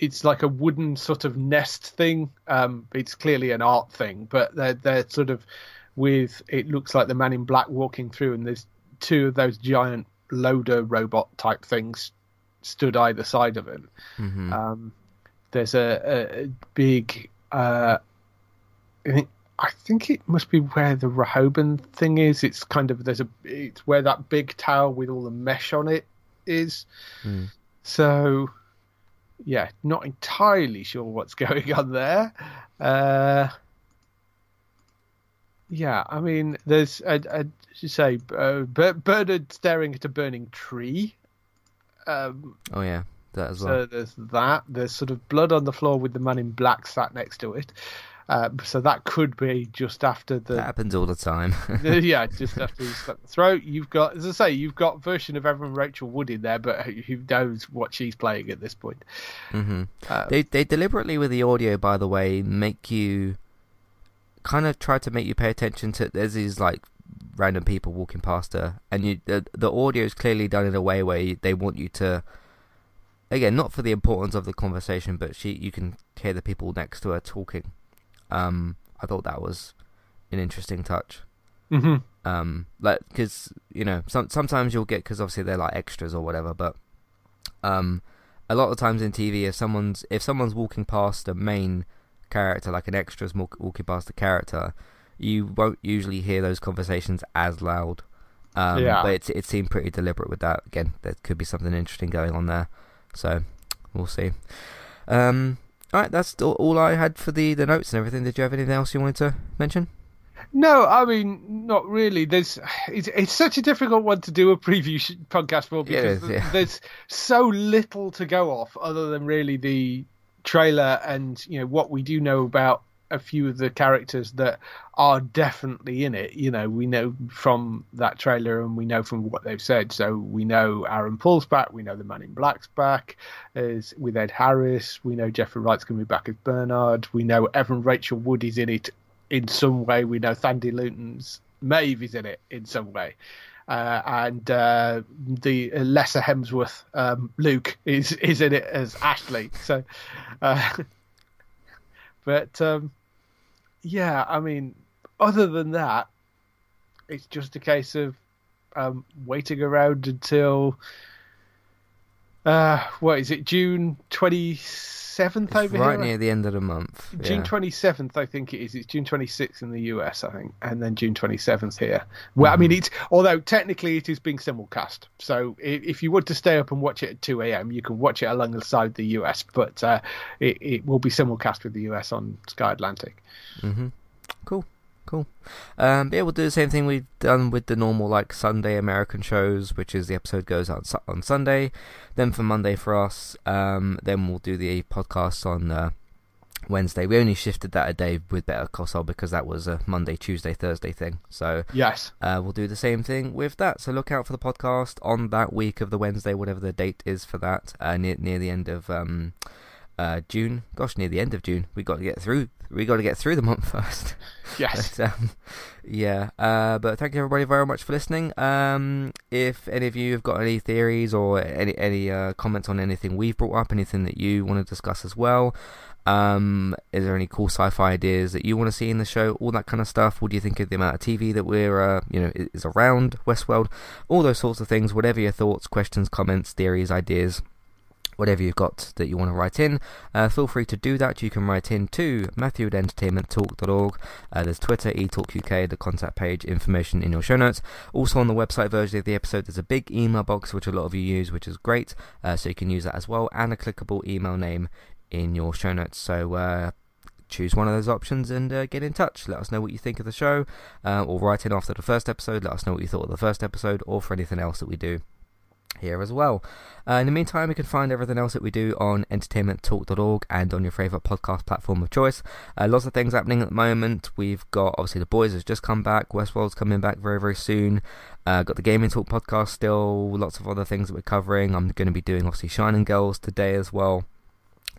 Speaker 2: it's like a wooden sort of nest thing. Um, it's clearly an art thing, but they're they're sort of with it looks like the man in black walking through, and there's two of those giant loader robot type things stood either side of him.
Speaker 1: Mm-hmm.
Speaker 2: Um, there's a, a big, uh, I think I think it must be where the Rehoboam thing is. It's kind of there's a it's where that big tower with all the mesh on it is.
Speaker 1: Mm.
Speaker 2: So yeah, not entirely sure what's going on there. Uh, yeah, I mean, there's, a, a, you say, uh, Bernard staring at a burning tree. Um,
Speaker 1: oh yeah, that as
Speaker 2: well.
Speaker 1: So
Speaker 2: there's that. There's sort of blood on the floor with the man in black sat next to it. Uh, so that could be just after the.
Speaker 1: That happens all the time.
Speaker 2: yeah, just after you slit the throat. You've got, as I say, you've got version of Evan Rachel Wood in there, but who knows what she's playing at this point?
Speaker 1: Mm-hmm. Uh, they they deliberately with the audio, by the way, make you kind of try to make you pay attention to. There's these like random people walking past her, and you the the audio is clearly done in a way where you, they want you to. Again, not for the importance of the conversation, but she you can hear the people next to her talking. Um, I thought that was an interesting touch.
Speaker 2: Mm-hmm.
Speaker 1: Um, like because you know some sometimes you'll get because obviously they're like extras or whatever, but um, a lot of times in TV, if someone's if someone's walking past a main character, like an extra's walking past the character, you won't usually hear those conversations as loud. Um, yeah. But it, it seemed pretty deliberate with that. Again, there could be something interesting going on there. So, we'll see. Um, all right, that's all I had for the, the notes and everything. Did you have anything else you wanted to mention?
Speaker 2: No, I mean not really. There's it's, it's such a difficult one to do a preview podcast for because yeah. there's so little to go off other than really the trailer and you know what we do know about a few of the characters that are definitely in it. You know, we know from that trailer and we know from what they've said. So we know Aaron Paul's back. We know the Man in Black's back as with Ed Harris. We know Jeffrey Wright's going to be back as Bernard. We know Evan Rachel Wood is in it in some way. We know Thandie Newton's Maeve is in it in some way. Uh, and uh, the lesser Hemsworth um, Luke is is in it as Ashley. So, uh, but um, yeah, I mean, other than that, it's just a case of um, waiting around until uh, what is it, June twenty seventh over
Speaker 1: right
Speaker 2: here?
Speaker 1: Right near the end of the month.
Speaker 2: June twenty seventh, I think it is. It's June twenty sixth in the US, I think, and then June twenty seventh here. Well, mm-hmm. I mean, it's although technically it is being simulcast, so if you want to stay up and watch it at two a.m., you can watch it alongside the US, but uh, it, it will be simulcast with the US on Sky Atlantic.
Speaker 1: Mm-hmm. Cool. Cool. Um, yeah, we'll do the same thing we've done with the normal like Sunday American shows, which is the episode goes out on Sunday. Then for Monday for us, um, then we'll do the podcast on uh, Wednesday. We only shifted that a day with Better Call Saul because that was a Monday, Tuesday, Thursday thing. So
Speaker 2: yes,
Speaker 1: uh, we'll do the same thing with that. So look out for the podcast on that week of the Wednesday, whatever the date is for that, uh, near near the end of. Um, uh, June. Gosh, near the end of June. We got to get through. We got to get through the month first.
Speaker 2: Yes.
Speaker 1: but, um, yeah. Uh, but thank you everybody very much for listening. Um, if any of you have got any theories or any any uh, comments on anything we've brought up, anything that you want to discuss as well. Um, is there any cool sci-fi ideas that you want to see in the show? All that kind of stuff. What do you think of the amount of TV that we're, uh, you know, is around Westworld? All those sorts of things. Whatever your thoughts, questions, comments, theories, ideas whatever you've got that you want to write in, uh, feel free to do that. You can write in to Matthew at entertainmenttalk.org. Uh, there's Twitter, eTalkUK, the contact page, information in your show notes. Also on the website version of the episode, there's a big email box which a lot of you use, which is great. Uh, so you can use that as well, and a clickable email name in your show notes. So uh, choose one of those options and uh, get in touch. Let us know what you think of the show, uh, or write in after the first episode. Let us know what you thought of the first episode, or for anything else that we do here as well. Uh, in the meantime, you can find everything else that we do on entertainmenttalk.org and on your favourite podcast platform of choice. Uh, lots of things happening at the moment. We've got, obviously, The Boys has just come back. Westworld's coming back very, very soon. Uh, got the Gaming Talk podcast still. Lots of other things that we're covering. I'm going to be doing, obviously, Shining Girls today as well.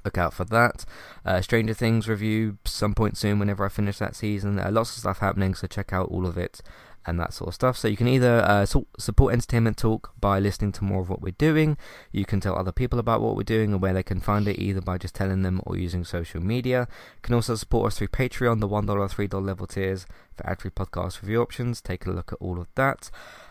Speaker 1: Look out for that. Uh, Stranger Things review some point soon whenever I finish that season. Uh, lots of stuff happening, so check out all of it and that sort of stuff. So you can either uh, support Entertainment Talk by listening to more of what we're doing. You can tell other people about what we're doing and where they can find it, either by just telling them or using social media. You can also support us through Patreon, the $1, $3 level tiers for ad-free podcast review options. Take a look at all of that.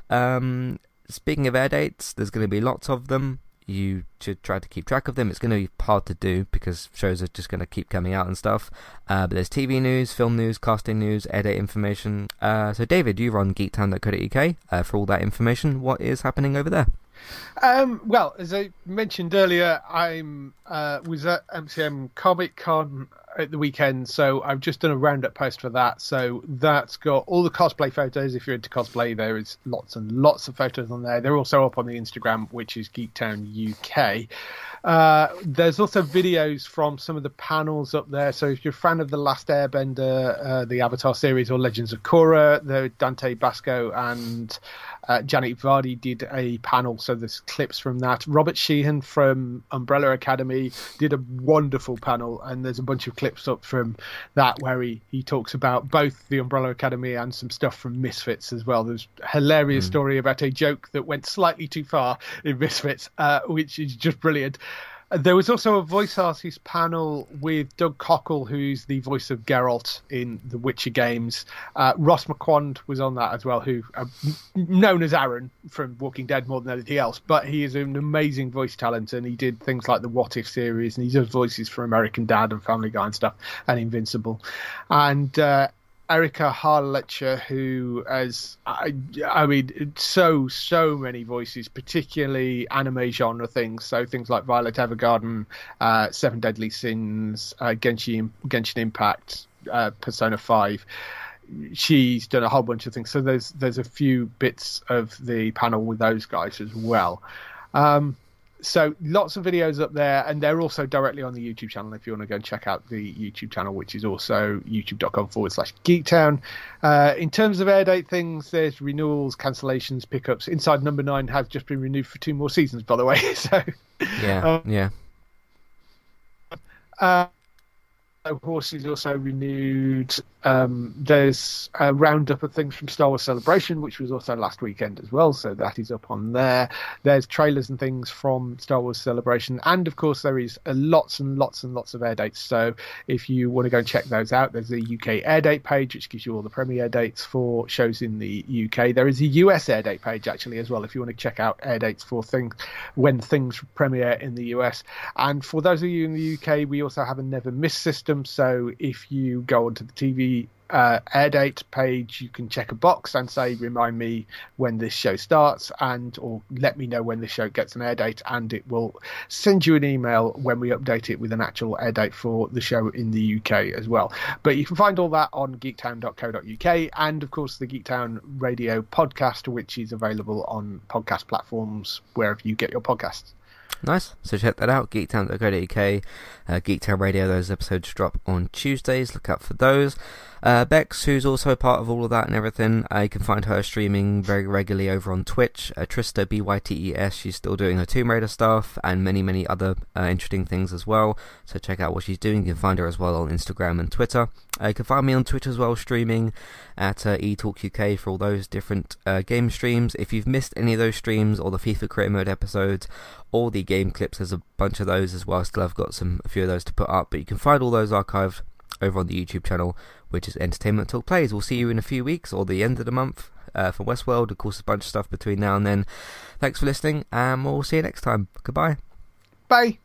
Speaker 1: Um, speaking of air dates, there's going to be lots of them you should try to keep track of them. It's going to be hard to do because shows are just going to keep coming out and stuff. Uh, but there's TV news, film news, casting news, edit information. Uh, so, David, you run geektown.co.uk uh, for all that information. What is happening over there?
Speaker 2: Um, well, as I mentioned earlier, I'm uh, was at MCM Comic Con at the weekend, so I've just done a roundup post for that. So that's got all the cosplay photos. If you're into cosplay, there is lots and lots of photos on there. They're also up on the Instagram, which is Geektown UK. Uh, there's also videos from some of the panels up there. So if you're a fan of the Last Airbender, uh, the Avatar series, or Legends of Korra, the Dante Basco and uh, Janet Varney did a panel. So there's clips from that. Robert Sheehan from Umbrella Academy did a wonderful panel, and there's a bunch of clips up from that where he, he talks about both the Umbrella Academy and some stuff from Misfits as well. There's a hilarious mm. story about a joke that went slightly too far in Misfits, uh, which is just brilliant. There was also a voice artist panel with Doug Cockle, who's the voice of Geralt in the Witcher games. Uh, Ross Marquand was on that as well, who uh, known as Aaron from Walking Dead more than anything else. But he is an amazing voice talent, and he did things like the What If series, and he does voices for American Dad and Family Guy and stuff, and Invincible. And uh, Erika Harlacher, who has, I, I mean, so, so many voices, particularly anime genre things. So things like Violet Evergarden, uh, Seven Deadly Sins, uh, Genshin, Genshin Impact, uh, Persona 5 she's done a whole bunch of things. So there's there's a few bits of the panel with those guys as well. Um, so lots of videos up there, and they're also directly on the YouTube channel if you want to go and check out the YouTube channel, which is also youtube.com forward slash geektown. Uh, in terms of air date things, there's renewals, cancellations, pickups. Inside Number Nine has just been renewed for two more seasons, by the way. so
Speaker 1: yeah, uh, yeah.
Speaker 2: Uh, Horses also renewed. Um, there's a roundup of things from Star Wars Celebration, which was also last weekend as well, so that is up on there. There's trailers and things from Star Wars Celebration, and of course there is lots and lots and lots of air dates. So if you want to go and check those out, there's the UK air date page, which gives you all the premiere dates for shows in the UK. There is a US air date page actually as well, if you want to check out air dates for things when things premiere in the US. And for those of you in the UK, we also have a Never Miss system system. So if you go onto the TV uh, air date page, you can check a box and say, "Remind me when this show starts," and or let me know when this show gets an air date, and it will send you an email when we update it with an actual air date for the show in the UK as well. But you can find all that on geektown.co.uk, and of course the Geektown Radio podcast, which is available on podcast platforms wherever you get your podcasts.
Speaker 1: Nice. So check that out, geektown.co.uk, uh, Geektown Radio. Those episodes drop on Tuesdays. Look out for those. Uh, Bex, who's also part of all of that and everything, uh, you can find her streaming very regularly over on Twitch. Uh, Trista, B-Y-T-E-S, she's still doing her Tomb Raider stuff and many, many other uh, interesting things as well. So check out what she's doing. You can find her as well on Instagram and Twitter. Uh, you can find me on Twitch as well, streaming at uh, eTalkUK for all those different uh, game streams. If you've missed any of those streams or the FIFA Career Mode episodes or the game clips, there's a bunch of those as well. Still, I've got some a few of those to put up, but you can find all those archived over on the YouTube channel, which is Entertainment Talk Plays. We'll see you in a few weeks or the end of the month uh, for Westworld. Of course, a bunch of stuff between now and then. Thanks for listening, and we'll see you next time. Goodbye.
Speaker 2: Bye.